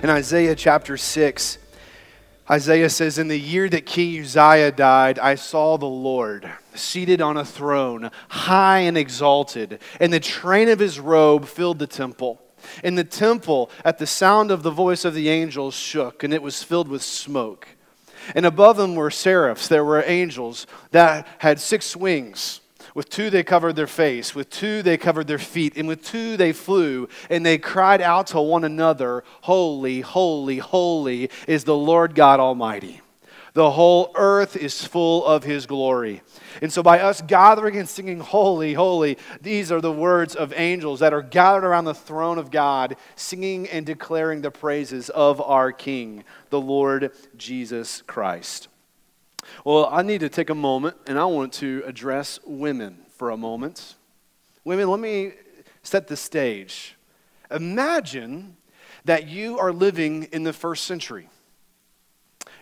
In Isaiah chapter 6, Isaiah says, In the year that King Uzziah died, I saw the Lord seated on a throne, high and exalted, and the train of his robe filled the temple. And the temple, at the sound of the voice of the angels, shook, and it was filled with smoke. And above them were seraphs, there were angels that had six wings. With two they covered their face, with two they covered their feet, and with two they flew, and they cried out to one another, Holy, holy, holy is the Lord God Almighty. The whole earth is full of his glory. And so, by us gathering and singing, Holy, Holy, these are the words of angels that are gathered around the throne of God, singing and declaring the praises of our King, the Lord Jesus Christ. Well, I need to take a moment and I want to address women for a moment. Women, let me set the stage. Imagine that you are living in the first century.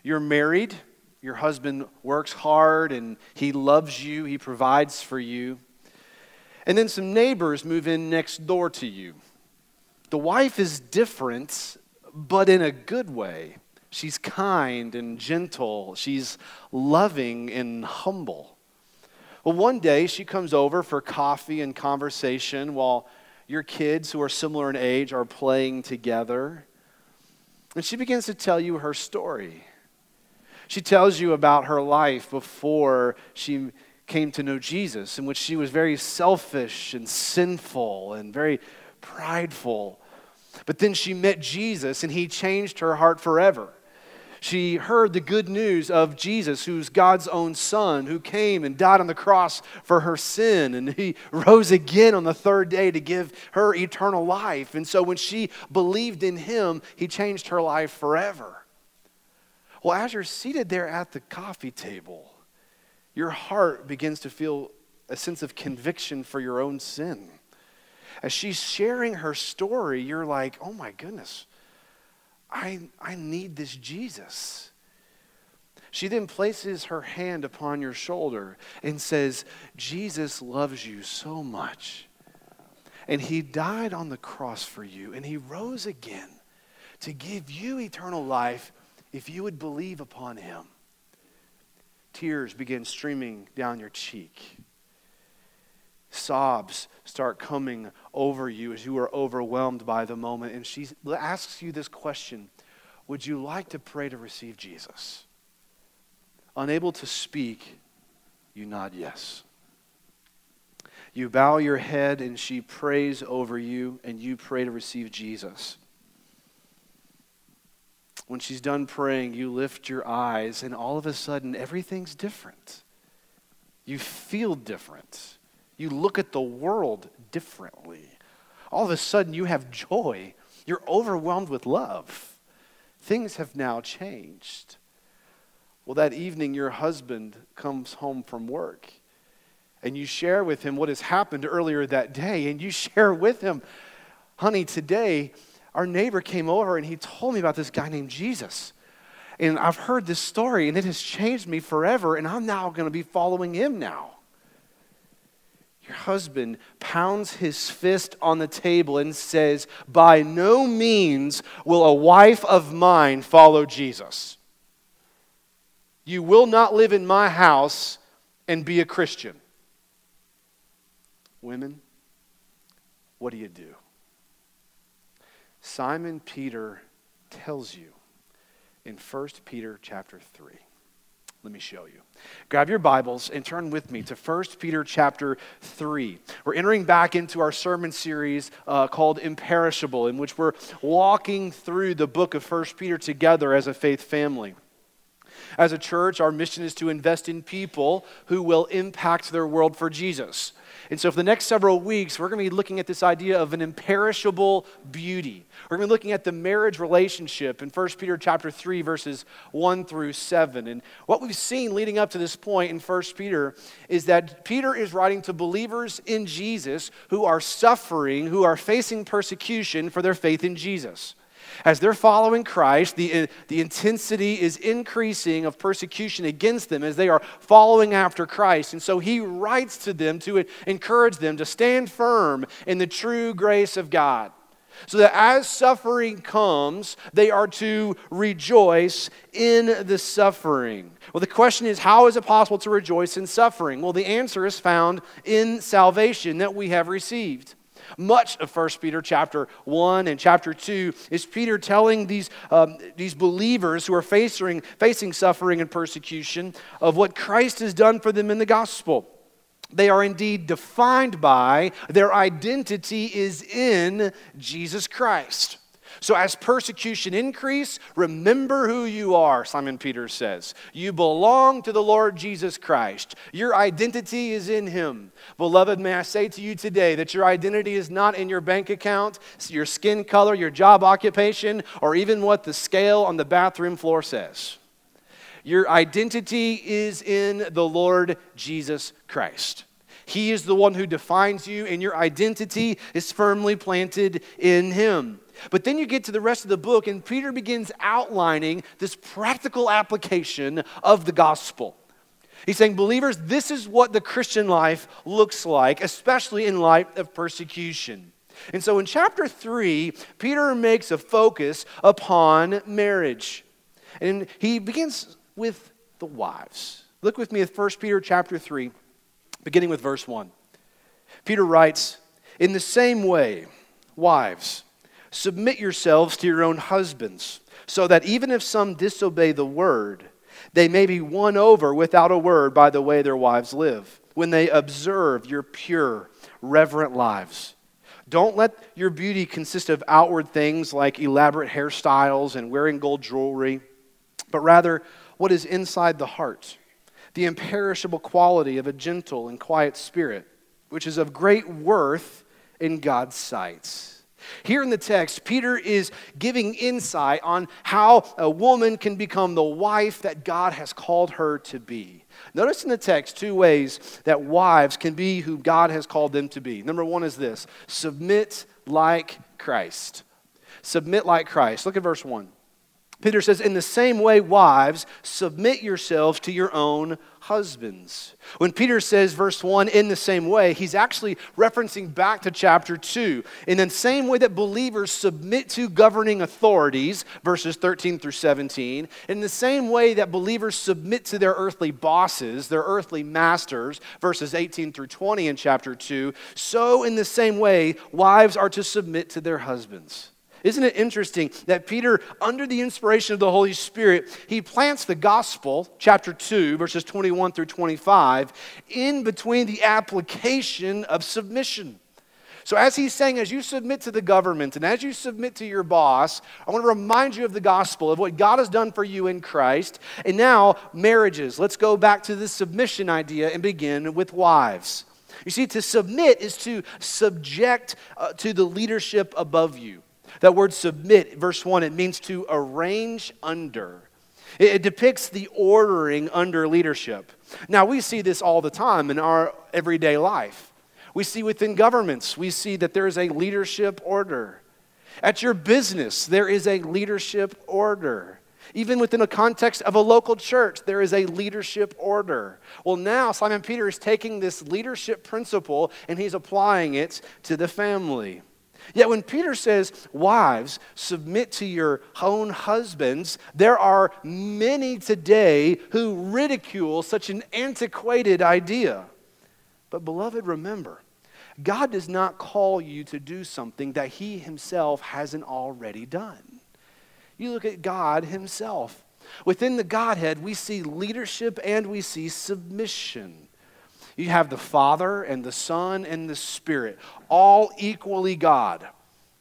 You're married, your husband works hard and he loves you, he provides for you. And then some neighbors move in next door to you. The wife is different, but in a good way. She's kind and gentle. She's loving and humble. Well, one day she comes over for coffee and conversation while your kids, who are similar in age, are playing together. And she begins to tell you her story. She tells you about her life before she came to know Jesus, in which she was very selfish and sinful and very prideful. But then she met Jesus and he changed her heart forever she heard the good news of Jesus, who's God's own son, who came and died on the cross for her sin, and he rose again on the third day to give her eternal life. And so when she believed in him, he changed her life forever. Well, as you're seated there at the coffee table, your heart begins to feel a sense of conviction for your own sin. As she's sharing her story, you're like, oh my goodness I, I need this Jesus. She then places her hand upon your shoulder and says, Jesus loves you so much. And he died on the cross for you, and he rose again to give you eternal life if you would believe upon him. Tears begin streaming down your cheek sobs start coming over you as you are overwhelmed by the moment. And she asks you this question Would you like to pray to receive Jesus? Unable to speak, you nod yes. You bow your head and she prays over you, and you pray to receive Jesus. When she's done praying, you lift your eyes, and all of a sudden, everything's different. You feel different. You look at the world differently. All of a sudden, you have joy. You're overwhelmed with love. Things have now changed. Well, that evening, your husband comes home from work and you share with him what has happened earlier that day. And you share with him, honey, today our neighbor came over and he told me about this guy named Jesus. And I've heard this story and it has changed me forever. And I'm now going to be following him now your husband pounds his fist on the table and says, By no means will a wife of mine follow Jesus. You will not live in my house and be a Christian. Women, what do you do? Simon Peter tells you in 1 Peter chapter 3. Let me show you. Grab your Bibles and turn with me to 1 Peter chapter 3. We're entering back into our sermon series uh, called Imperishable, in which we're walking through the book of 1 Peter together as a faith family. As a church, our mission is to invest in people who will impact their world for Jesus. And so, for the next several weeks, we're going to be looking at this idea of an imperishable beauty. We're going to be looking at the marriage relationship in 1 Peter chapter 3, verses 1 through 7. And what we've seen leading up to this point in 1 Peter is that Peter is writing to believers in Jesus who are suffering, who are facing persecution for their faith in Jesus. As they're following Christ, the, uh, the intensity is increasing of persecution against them as they are following after Christ. And so he writes to them to encourage them to stand firm in the true grace of God. So that as suffering comes, they are to rejoice in the suffering. Well, the question is, how is it possible to rejoice in suffering? Well, the answer is found in salvation that we have received. Much of 1 Peter chapter 1 and chapter 2 is Peter telling these, um, these believers who are facing, facing suffering and persecution of what Christ has done for them in the gospel. They are indeed defined by, their identity is in Jesus Christ. So, as persecution increase, remember who you are, Simon Peter says. You belong to the Lord Jesus Christ. Your identity is in him. Beloved, may I say to you today that your identity is not in your bank account, your skin color, your job occupation, or even what the scale on the bathroom floor says. Your identity is in the Lord Jesus Christ. He is the one who defines you, and your identity is firmly planted in Him. But then you get to the rest of the book, and Peter begins outlining this practical application of the gospel. He's saying, believers, this is what the Christian life looks like, especially in light of persecution. And so in chapter 3, Peter makes a focus upon marriage. And he begins with the wives. Look with me at 1 Peter chapter 3, beginning with verse 1. Peter writes, In the same way, wives, Submit yourselves to your own husbands, so that even if some disobey the word, they may be won over without a word by the way their wives live, when they observe your pure, reverent lives. Don't let your beauty consist of outward things like elaborate hairstyles and wearing gold jewelry, but rather what is inside the heart, the imperishable quality of a gentle and quiet spirit, which is of great worth in God's sight. Here in the text, Peter is giving insight on how a woman can become the wife that God has called her to be. Notice in the text two ways that wives can be who God has called them to be. Number one is this submit like Christ. Submit like Christ. Look at verse 1. Peter says, In the same way, wives, submit yourselves to your own husbands. When Peter says, verse 1, in the same way, he's actually referencing back to chapter 2. In the same way that believers submit to governing authorities, verses 13 through 17, in the same way that believers submit to their earthly bosses, their earthly masters, verses 18 through 20 in chapter 2, so in the same way, wives are to submit to their husbands. Isn't it interesting that Peter, under the inspiration of the Holy Spirit, he plants the gospel, chapter 2, verses 21 through 25, in between the application of submission. So, as he's saying, as you submit to the government and as you submit to your boss, I want to remind you of the gospel, of what God has done for you in Christ. And now, marriages. Let's go back to the submission idea and begin with wives. You see, to submit is to subject uh, to the leadership above you. That word submit, verse 1, it means to arrange under. It, depicts the ordering under leadership. Now, we see this all the time in our everyday life. We see within governments, we see that there is a leadership order. At your business, there is a leadership order. Even within the context of a local church, there is a leadership order. Well, now Simon Peter is taking this leadership principle and he's applying it to the family. Yet when Peter says, Wives, submit to your own husbands, there are many today who ridicule such an antiquated idea. But, beloved, remember, God does not call you to do something that He Himself hasn't already done. You look at God Himself. Within the Godhead, we see leadership and we see submission. You have the Father and the Son and the Spirit, all equally God.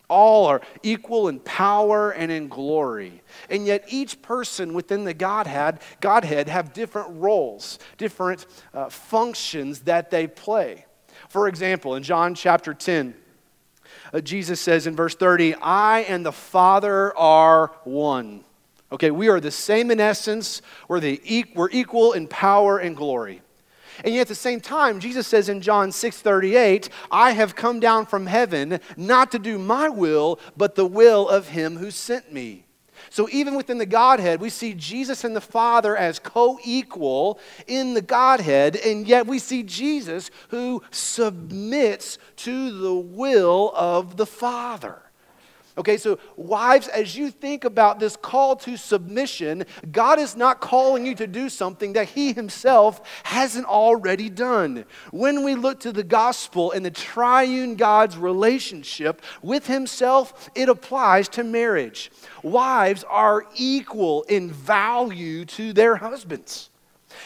All are equal in power and in glory. And yet each person within the Godhead, Godhead have different roles, different uh, functions that they play. For example, in John chapter 10, uh, Jesus says in verse 30, I and the Father are one. Okay, we are the same in essence. We're, the, we're equal in power and glory. And yet at the same time, Jesus says in John 6 38, I have come down from heaven not to do my will, but the will of him who sent me. So even within the Godhead, we see Jesus and the Father as co equal in the Godhead, and yet we see Jesus who submits to the will of the Father. Okay, so wives, as you think about this call to submission, God is not calling you to do something that He Himself hasn't already done. When we look to the gospel and the triune God's relationship with Himself, it applies to marriage. Wives are equal in value to their husbands.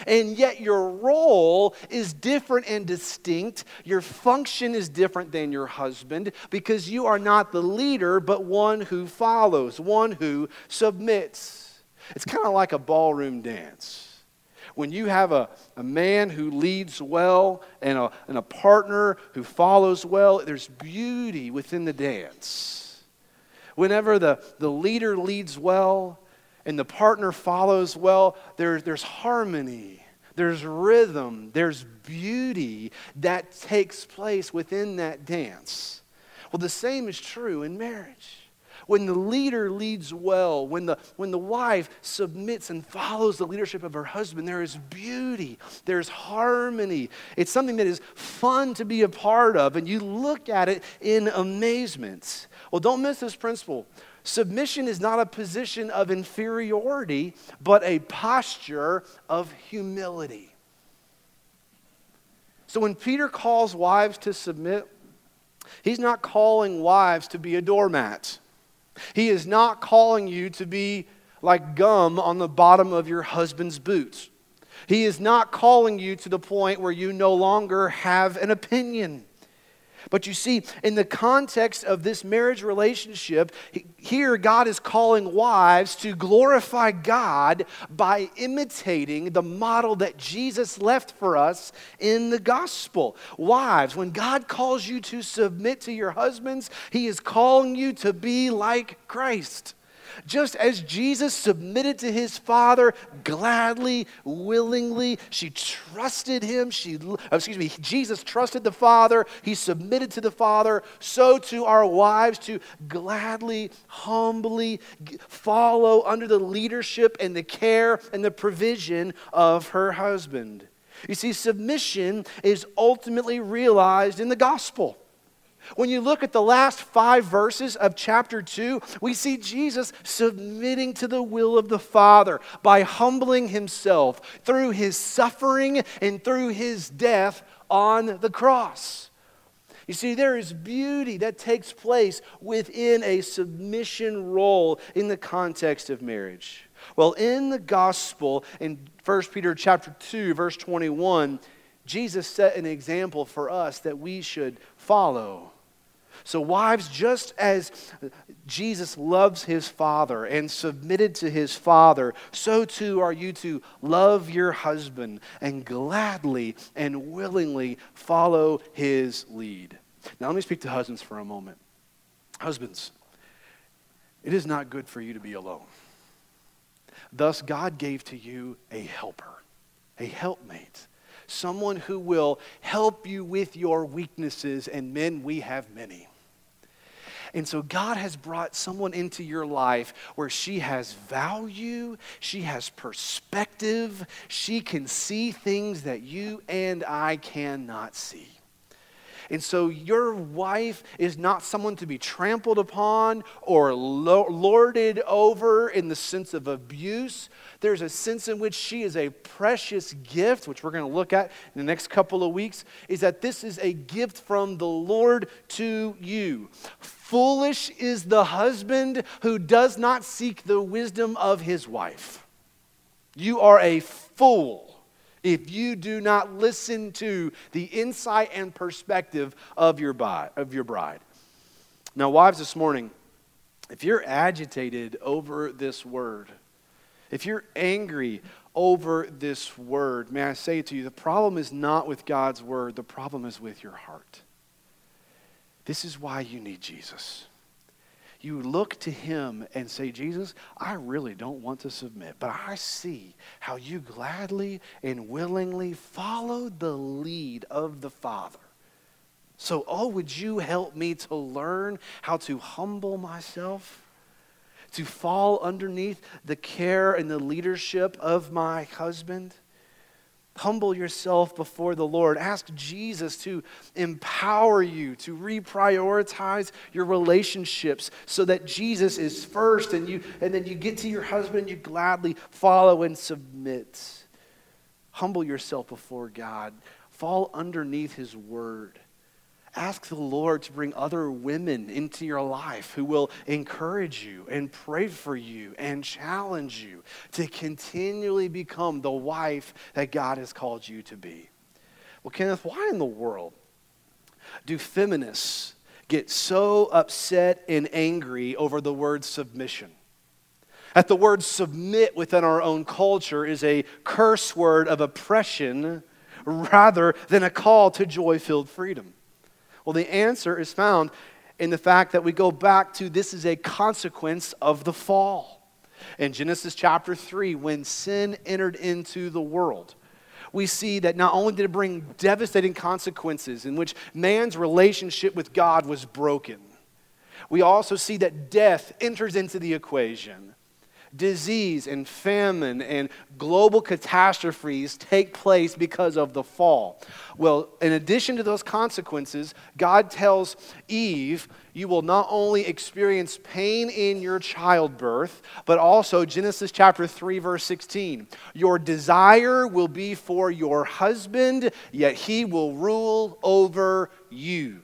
And yet, your role is different and distinct. Your function is different than your husband because you are not the leader, but one who follows, one who submits. It's kind of like a ballroom dance. When you have a, a man who leads well and a, and a partner who follows well, there's beauty within the dance. Whenever the, the leader leads well, and the partner follows well, there, there's harmony, there's rhythm, there's beauty that takes place within that dance. Well, the same is true in marriage. When the leader leads well, when the, when the wife submits and follows the leadership of her husband, there is beauty, there's harmony. It's something that is fun to be a part of, and you look at it in amazement. Well, don't miss this principle. Submission is not a position of inferiority, but a posture of humility. So when Peter calls wives to submit, he's not calling wives to be a doormat. He is not calling you to be like gum on the bottom of your husband's boots. He is not calling you to the point where you no longer have an opinion. But you see, in the context of this marriage relationship, here God is calling wives to glorify God by imitating the model that Jesus left for us in the gospel. Wives, when God calls you to submit to your husbands, He is calling you to be like Christ. Just as Jesus submitted to his Father gladly, willingly, she trusted him. She, oh, excuse me, Jesus trusted the Father. He submitted to the Father. So to our wives to gladly, humbly follow under the leadership and the care and the provision of her husband. You see, submission is ultimately realized in the gospel. When you look at the last five verses of chapter 2, we see Jesus submitting to the will of the Father by humbling himself through his suffering and through his death on the cross. You see, there is beauty that takes place within a submission role in the context of marriage. Well, in the gospel, in 1 Peter chapter 2, verse 21, Jesus set an example for us that we should follow. So, wives, just as Jesus loves his Father and submitted to his Father, so too are you to love your husband and gladly and willingly follow his lead. Now, let me speak to husbands for a moment. Husbands, it is not good for you to be alone. Thus, God gave to you a helper, a helpmate someone who will help you with your weaknesses, and men, we have many. And so God has brought someone into your life where she has value, she has perspective, she can see things that you and I cannot see. And so your wife is not someone to be trampled upon or lorded over in the sense of abuse. There's a sense in which she is a precious gift, which we're going to look at in the next couple of weeks, is that this is a gift from the Lord to you. Foolish is the husband who does not seek the wisdom of his wife. You are a fool if you do not listen to the insight and perspective of your, bride, of your bride. Now, wives, this morning, if you're agitated over this word, if you're angry over this word, may I say to you, the problem is not with God's word, the problem is with your heart. This is why you need Jesus you look to him and say, Jesus, I really don't want to submit, but I see how you gladly and willingly followed the lead of the Father. So, oh, would you help me to learn how to humble myself, to fall underneath the care and the leadership of my husband? Humble yourself before the Lord. Ask Jesus to empower you to reprioritize your relationships so that Jesus is first and you and then you get to your husband and you gladly follow and submit. Humble yourself before God. Fall underneath his word. Ask the Lord to bring other women into your life who will encourage you and pray for you and challenge you to continually become the wife that God has called you to be. Well, Kenneth, why in the world do feminists get so upset and angry over the word submission? That the word submit within our own culture is a curse word of oppression rather than a call to joy filled freedom. Well, the answer is found in the fact that we go back to this is a consequence of the fall. In Genesis chapter 3, when sin entered into the world, we see that not only did it bring devastating consequences in which man's relationship with God was broken, we also see that death enters into the equation disease and famine and global catastrophes take place because of the fall. Well, in addition to those consequences, God tells Eve, you will not only experience pain in your childbirth, but also, Genesis chapter 3, verse 16, your desire will be for your husband, yet he will rule over you.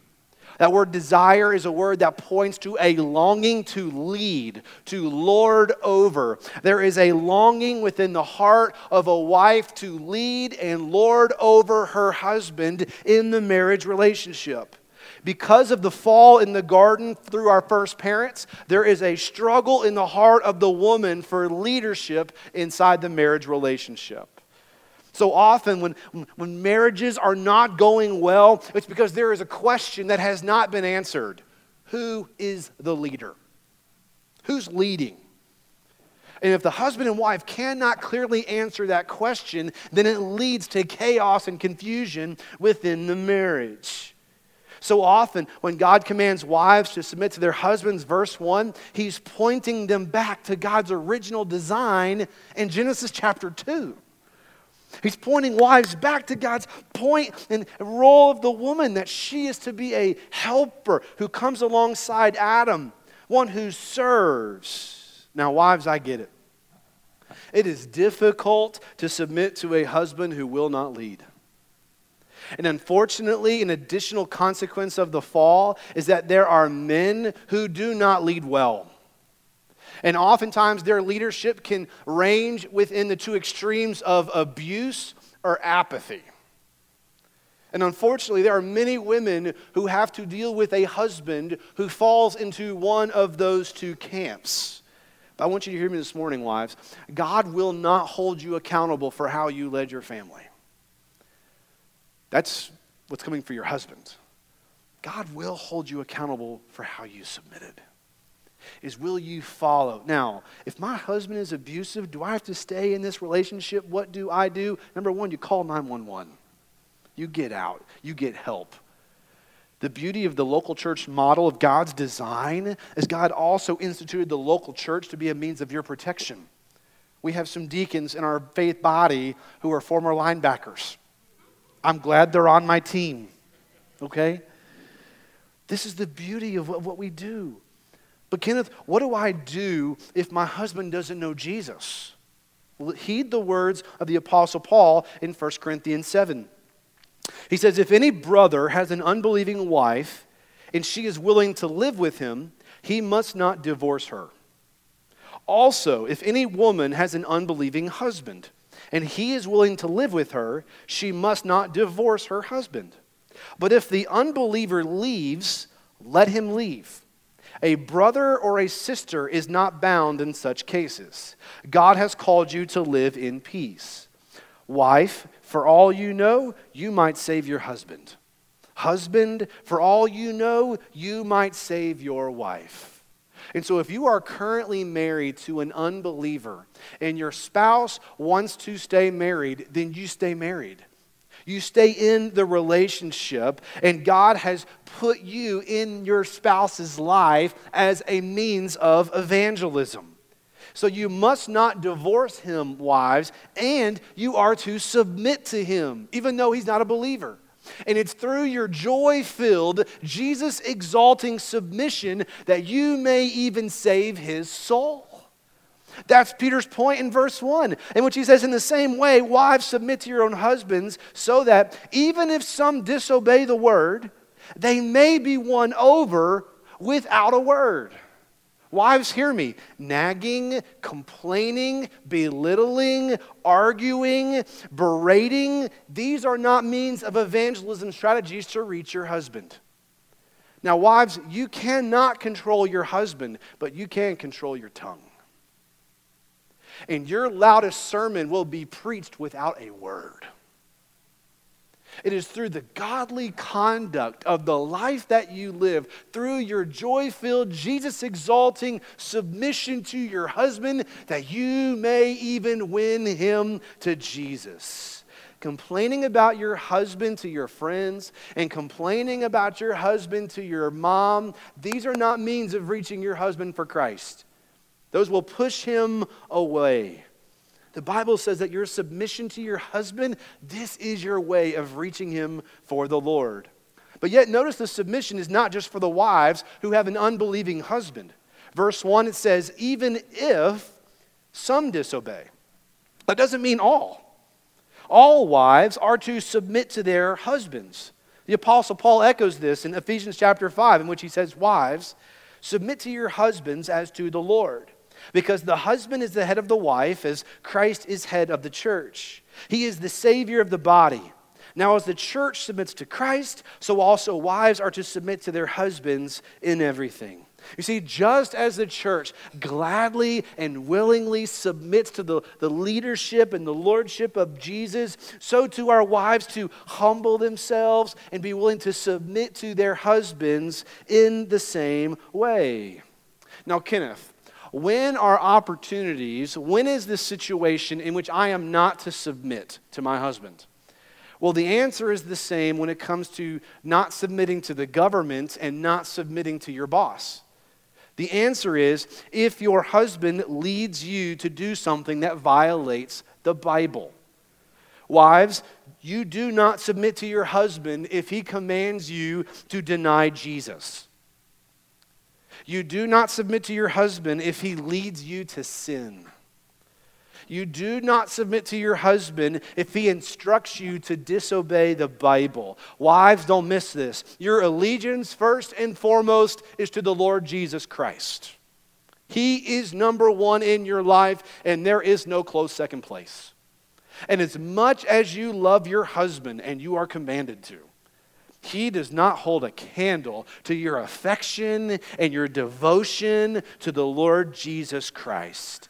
That word desire is a word that points to a longing to lead, to lord over. There is a longing within the heart of a wife to lead and lord over her husband in the marriage relationship. Because of the fall in the garden through our first parents, there is a struggle in the heart of the woman for leadership inside the marriage relationship. So often, when, when marriages are not going well, it's because there is a question that has not been answered Who is the leader? Who's leading? And if the husband and wife cannot clearly answer that question, then it leads to chaos and confusion within the marriage. So often, when God commands wives to submit to their husbands, verse 1, he's pointing them back to God's original design in Genesis chapter 2. He's pointing wives back to God's point and role of the woman that she is to be a helper who comes alongside Adam, one who serves. Now, wives, I get it. It is difficult to submit to a husband who will not lead. And unfortunately, an additional consequence of the fall is that there are men who do not lead well. And oftentimes their leadership can range within the two extremes of abuse or apathy. And unfortunately, there are many women who have to deal with a husband who falls into one of those two camps. But I want you to hear me this morning, wives. God will not hold you accountable for how you led your family. That's what's coming for your husband. God will hold you accountable for how you submitted is will you follow? Now, if my husband is abusive, do I have to stay in this relationship? What do I do? Number one, you call 911. You get out, you get help. The beauty of the local church model of God's design is God also instituted the local church to be a means of your protection. We have some deacons in our faith body who are former linebackers. I'm glad they're on my team, okay? This is the beauty of what we do. But, Kenneth, what do I do if my husband doesn't know Jesus? Well, heed the words of the Apostle Paul in 1 Corinthians 7. He says, If any brother has an unbelieving wife and she is willing to live with him, he must not divorce her. Also, if any woman has an unbelieving husband and he is willing to live with her, she must not divorce her husband. But if the unbeliever leaves, let him leave. A brother or a sister is not bound in such cases. God has called you to live in peace. Wife, for all you know, you might save your husband. Husband, for all you know, you might save your wife. And so, if you are currently married to an unbeliever and your spouse wants to stay married, then you stay married. You stay in the relationship, and God has put you in your spouse's life as a means of evangelism. So you must not divorce him, wives, and you are to submit to him, even though he's not a believer. And it's through your joy filled, Jesus exalting submission that you may even save his soul. That's Peter's point in verse 1, in which he says, In the same way, wives, submit to your own husbands, so that even if some disobey the word, they may be won over without a word. Wives, hear me. Nagging, complaining, belittling, arguing, berating, these are not means of evangelism strategies to reach your husband. Now, wives, you cannot control your husband, but you can control your tongue. And your loudest sermon will be preached without a word. It is through the godly conduct of the life that you live, through your joy filled, Jesus exalting submission to your husband, that you may even win him to Jesus. Complaining about your husband to your friends and complaining about your husband to your mom, these are not means of reaching your husband for Christ. Those will push him away. The Bible says that your submission to your husband, this is your way of reaching him for the Lord. But yet, notice the submission is not just for the wives who have an unbelieving husband. Verse 1, it says, even if some disobey. That doesn't mean all. All wives are to submit to their husbands. The Apostle Paul echoes this in Ephesians chapter 5, in which he says, Wives, submit to your husbands as to the Lord. Because the husband is the head of the wife, as Christ is head of the church. He is the Savior of the body. Now, as the church submits to Christ, so also wives are to submit to their husbands in everything. You see, just as the church gladly and willingly submits to the, the leadership and the lordship of Jesus, so too our wives to humble themselves and be willing to submit to their husbands in the same way. Now, Kenneth, when are opportunities, when is this situation in which I am not to submit to my husband? Well, the answer is the same when it comes to not submitting to the government and not submitting to your boss. The answer is if your husband leads you to do something that violates the Bible. Wives, you do not submit to your husband if he commands you to deny Jesus. You do not submit to your husband if he leads you to sin. You do not submit to your husband if he instructs you to disobey the Bible. Wives, don't miss this. Your allegiance, first and foremost, is to the Lord Jesus Christ. He is number one in your life, and there is no close second place. And as much as you love your husband, and you are commanded to, he does not hold a candle to your affection and your devotion to the Lord Jesus Christ.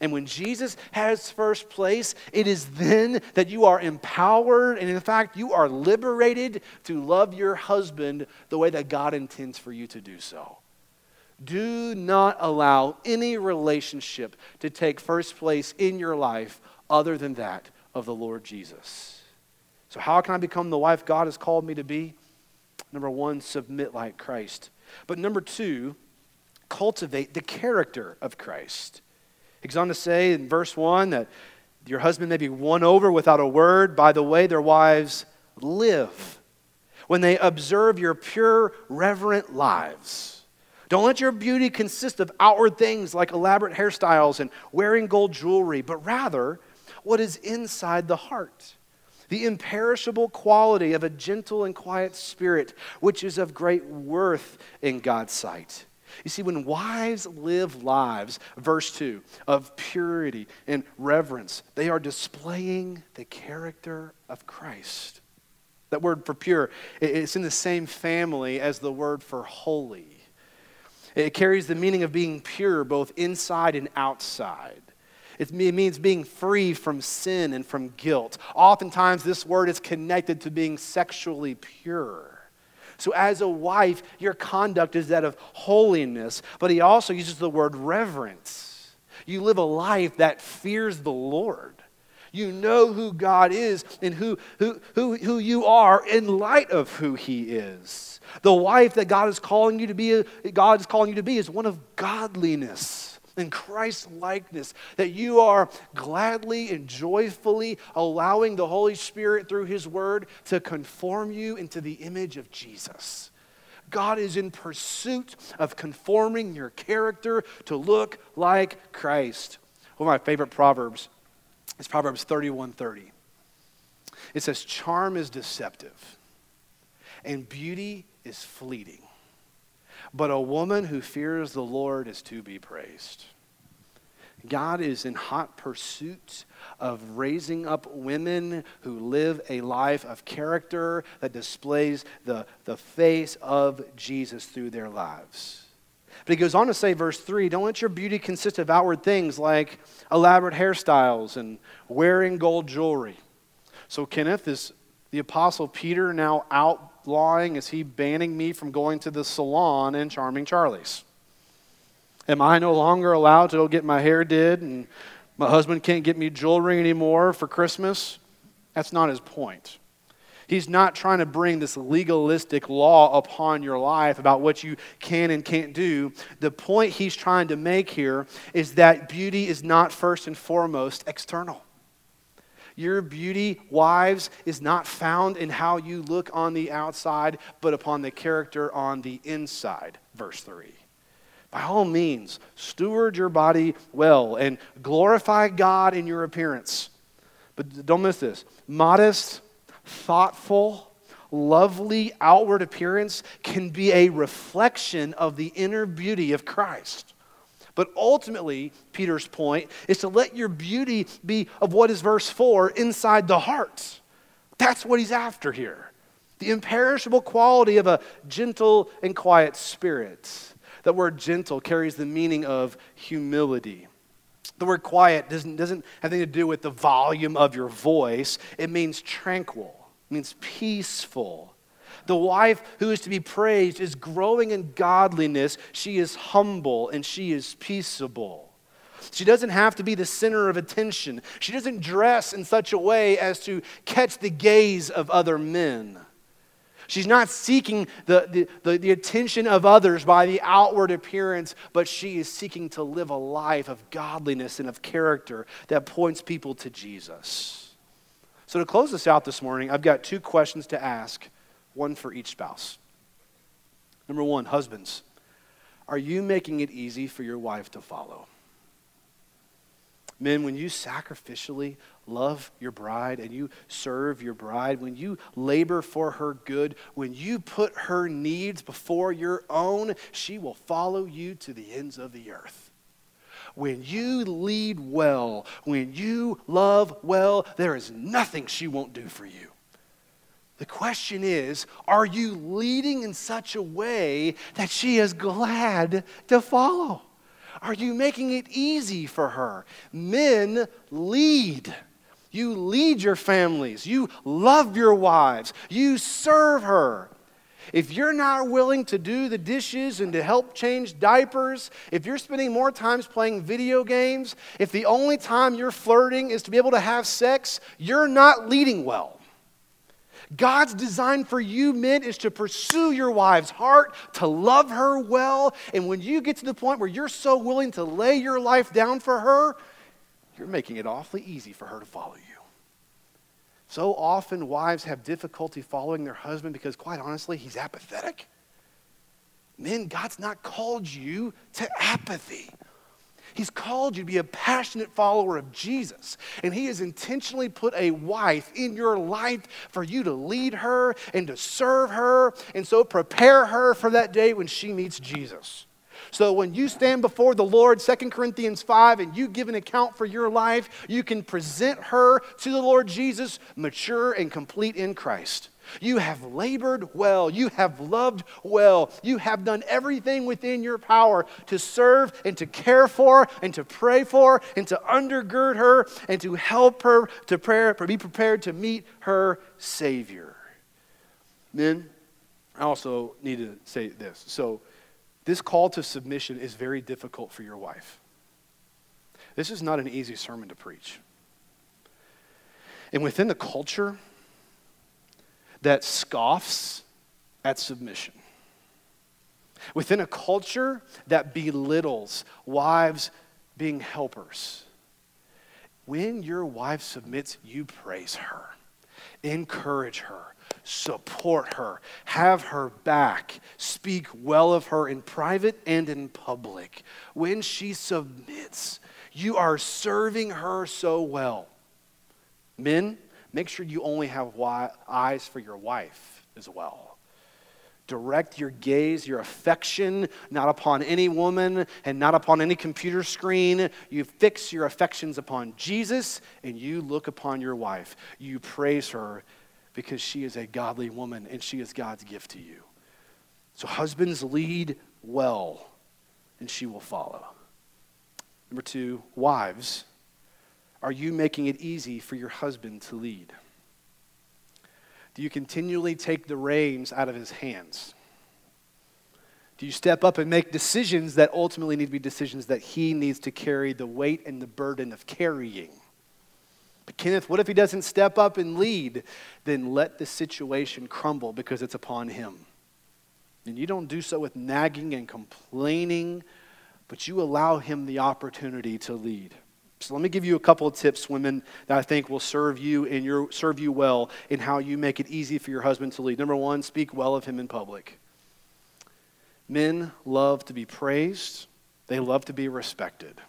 And when Jesus has first place, it is then that you are empowered and, in fact, you are liberated to love your husband the way that God intends for you to do so. Do not allow any relationship to take first place in your life other than that of the Lord Jesus. So, how can I become the wife God has called me to be? Number one, submit like Christ. But number two, cultivate the character of Christ. He goes on to say in verse 1 that your husband may be won over without a word by the way their wives live when they observe your pure, reverent lives. Don't let your beauty consist of outward things like elaborate hairstyles and wearing gold jewelry, but rather what is inside the heart the imperishable quality of a gentle and quiet spirit, which is of great worth in God's sight. You see, when wives live lives, verse 2, of purity and reverence, they are displaying the character of Christ. That word for pure, it's in the same family as the word for holy. It carries the meaning of being pure both inside and outside. It means being free from sin and from guilt. Oftentimes, this word is connected to being sexually pure. So, as a wife, your conduct is that of holiness, but he also uses the word reverence. You live a life that fears the Lord. You know who God is and who, who, who, who you are in light of who he is. The wife that God is calling you to be, God is calling you to be is one of godliness in Christ's likeness, that you are gladly and joyfully allowing the Holy Spirit through His Word to conform you into the image of Jesus. God is in pursuit of conforming your character to look like Christ. One of my favorite proverbs is Proverbs 31:30. It says, Charm is deceptive, and beauty is fleeting. But a woman who fears the Lord is to be praised. God is in hot pursuit of raising up women who live a life of character that displays the, the face of Jesus through their lives. But he goes on to say, verse 3 don't let your beauty consist of outward things like elaborate hairstyles and wearing gold jewelry. So, Kenneth, is the Apostle Peter now outlawing, is he banning me from going to the salon in Charming Charlie's? Am I no longer allowed to go get my hair did and my husband can't get me jewelry anymore for Christmas? That's not his point. He's not trying to bring this legalistic law upon your life about what you can and can't do. The point he's trying to make here is that beauty is not first and foremost external. Your beauty, wives, is not found in how you look on the outside, but upon the character on the inside. Verse 3. By all means, steward your body well and glorify God in your appearance. But don't miss this modest, thoughtful, lovely outward appearance can be a reflection of the inner beauty of Christ. But ultimately, Peter's point is to let your beauty be of what is verse 4 inside the heart. That's what he's after here. The imperishable quality of a gentle and quiet spirit. That word gentle carries the meaning of humility. The word quiet doesn't, doesn't have anything to do with the volume of your voice, it means tranquil, it means peaceful. The wife who is to be praised is growing in godliness. She is humble and she is peaceable. She doesn't have to be the center of attention. She doesn't dress in such a way as to catch the gaze of other men. She's not seeking the, the, the, the, attention of others by the outward appearance, but she is seeking to live a life of godliness and of character that points people to Jesus. So, to close this out this morning, I've got two questions to ask, one for each spouse. Number one, husbands, are you making it easy for your wife to follow? Men, when you sacrificially love your bride and you serve your bride, when you labor for her good, when you put her needs before your own, she will follow you to the ends of the earth. When you lead well, when you love well, there is nothing she won't do for you. The question is are you leading in such a way that she is glad to follow? Are you making it easy for her? Men lead. You lead your families. You love your wives. You serve her. If you're not willing to do the dishes and to help change diapers, if you're spending more times playing video games, if the only time you're flirting is to be able to have sex, you're not leading well. God's design for you men is to pursue your wife's heart, to love her well. And when you get to the point where you're so willing to lay your life down for her, you're making it awfully easy for her to follow you. So often, wives have difficulty following their husband because, quite honestly, he's apathetic. Men, God's not called you to apathy. He's called you to be a passionate follower of Jesus. And He has intentionally put a wife in your life for you to lead her and to serve her, and so prepare her for that day when she meets Jesus. So when you stand before the Lord, 2 Corinthians 5, and you give an account for your life, you can present her to the Lord Jesus, mature and complete in Christ. You have labored well. You have loved well. You have done everything within your power to serve and to care for and to pray for and to undergird her and to help her to pray, be prepared to meet her Savior. Men, I also need to say this. So, this call to submission is very difficult for your wife. This is not an easy sermon to preach. And within the culture, that scoffs at submission. Within a culture that belittles wives being helpers. When your wife submits, you praise her, encourage her, support her, have her back, speak well of her in private and in public. When she submits, you are serving her so well. Men, make sure you only have eyes for your wife as well. Direct your gaze, your affection, not upon any woman and not upon any computer screen. You fix your affections upon Jesus and you look upon your wife. You praise her because she is a godly woman and she is God's gift to you. So, husbands, lead well and she will follow. Number two, wives, are you making it easy for your husband to lead? Do you continually take the reins out of his hands? Do you step up and make decisions that ultimately need to be decisions that he needs to carry the weight and the burden of carrying? But Kenneth, what if he doesn't step up and lead? Then let the situation crumble because it's upon him. And you don't do so with nagging and complaining, but you allow him the opportunity to lead. So let me give you a couple of tips, women, that I think will serve you and your, serve you well in how you make it easy for your husband to lead. Number one, speak well of him in public. Men love to be praised. They love to be respected.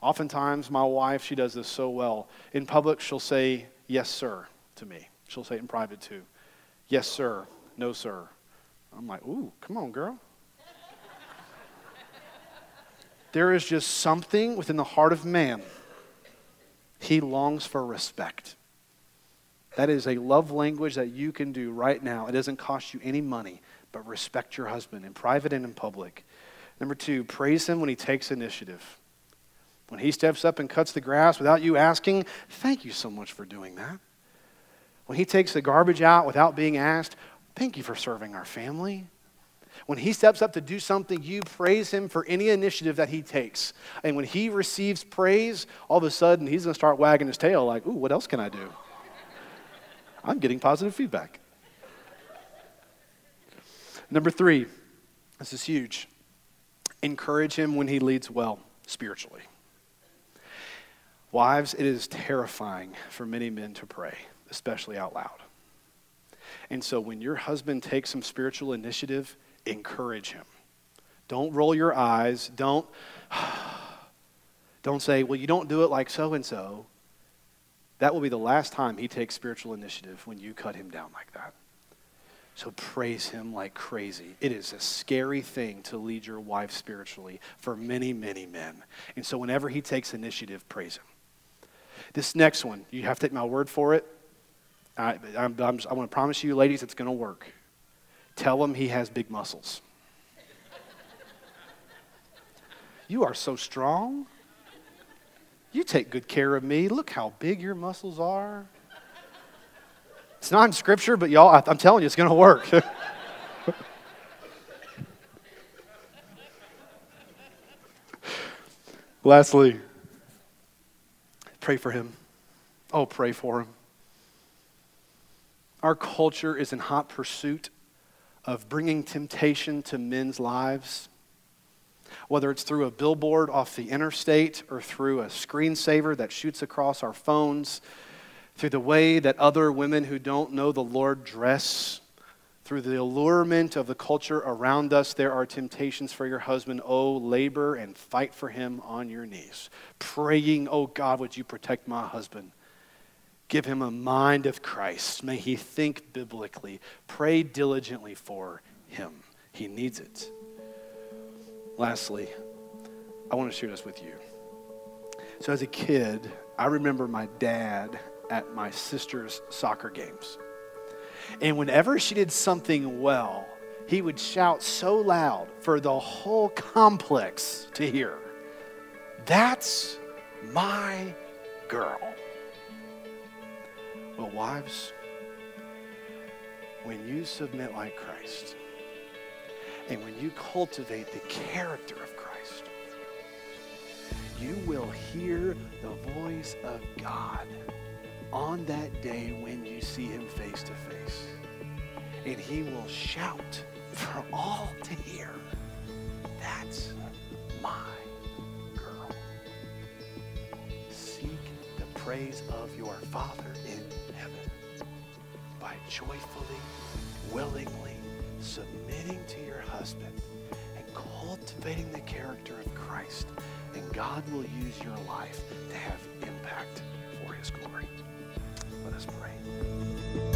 Oftentimes, my wife, she does this so well. In public, she'll say, Yes, sir, to me. She'll say it in private, too. Yes, sir. No, sir. I'm like, Ooh, come on, girl. There is just something within the heart of man. He longs for respect. That is a love language that you can do right now. It doesn't cost you any money, but respect your husband in private and in public. Number two, praise him when he takes initiative. When he steps up and cuts the grass without you asking, thank you so much for doing that. When he takes the garbage out without being asked, thank you for serving our family. When he steps up to do something, you praise him for any initiative that he takes. And when he receives praise, all of a sudden he's going to start wagging his tail like, ooh, what else can I do? I'm getting positive feedback. Number three, this is huge. Encourage him when he leads well spiritually. Wives, it is terrifying for many men to pray, especially out loud. And so when your husband takes some spiritual initiative, encourage him. Don't roll your eyes. Don't, don't say, well, you don't do it like so and so. That will be the last time he takes spiritual initiative when you cut him down like that. So praise him like crazy. It is a scary thing to lead your wife spiritually for many, many men. And so whenever he takes initiative, praise him. This next one, you have to take my word for it. I, I'm, I'm, I want to promise you, ladies, it's going to work. Tell him he has big muscles. you are so strong. You take good care of me. Look how big your muscles are. It's not in scripture, but y'all, I'm telling you, it's going to work. Lastly, pray for him. Oh, pray for him. Our culture is in hot pursuit of bringing temptation to men's lives, whether it's through a billboard off the interstate or through a screensaver that shoots across our phones, through the way that other women who don't know the Lord dress, through the allurement of the culture around us, there are temptations for your husband. Oh, labor and fight for him on your knees, praying, Oh God, would you protect my husband? Give him a mind of Christ. May he think biblically. Pray diligently for him. He needs it. Lastly, I want to share this with you. So, as a kid, I remember my dad at my sister's soccer games. And whenever she did something well, he would shout so loud for the whole complex to hear. That's my girl. But, wives, when you submit like Christ, and when you cultivate the character of Christ, you will hear the voice of God on that day when you see him face to face. And he will shout for all to hear, That's my girl. Seek the praise of your Father joyfully, willingly submitting to your husband and cultivating the character of Christ. And God will use your life to have impact for his glory. Let us pray.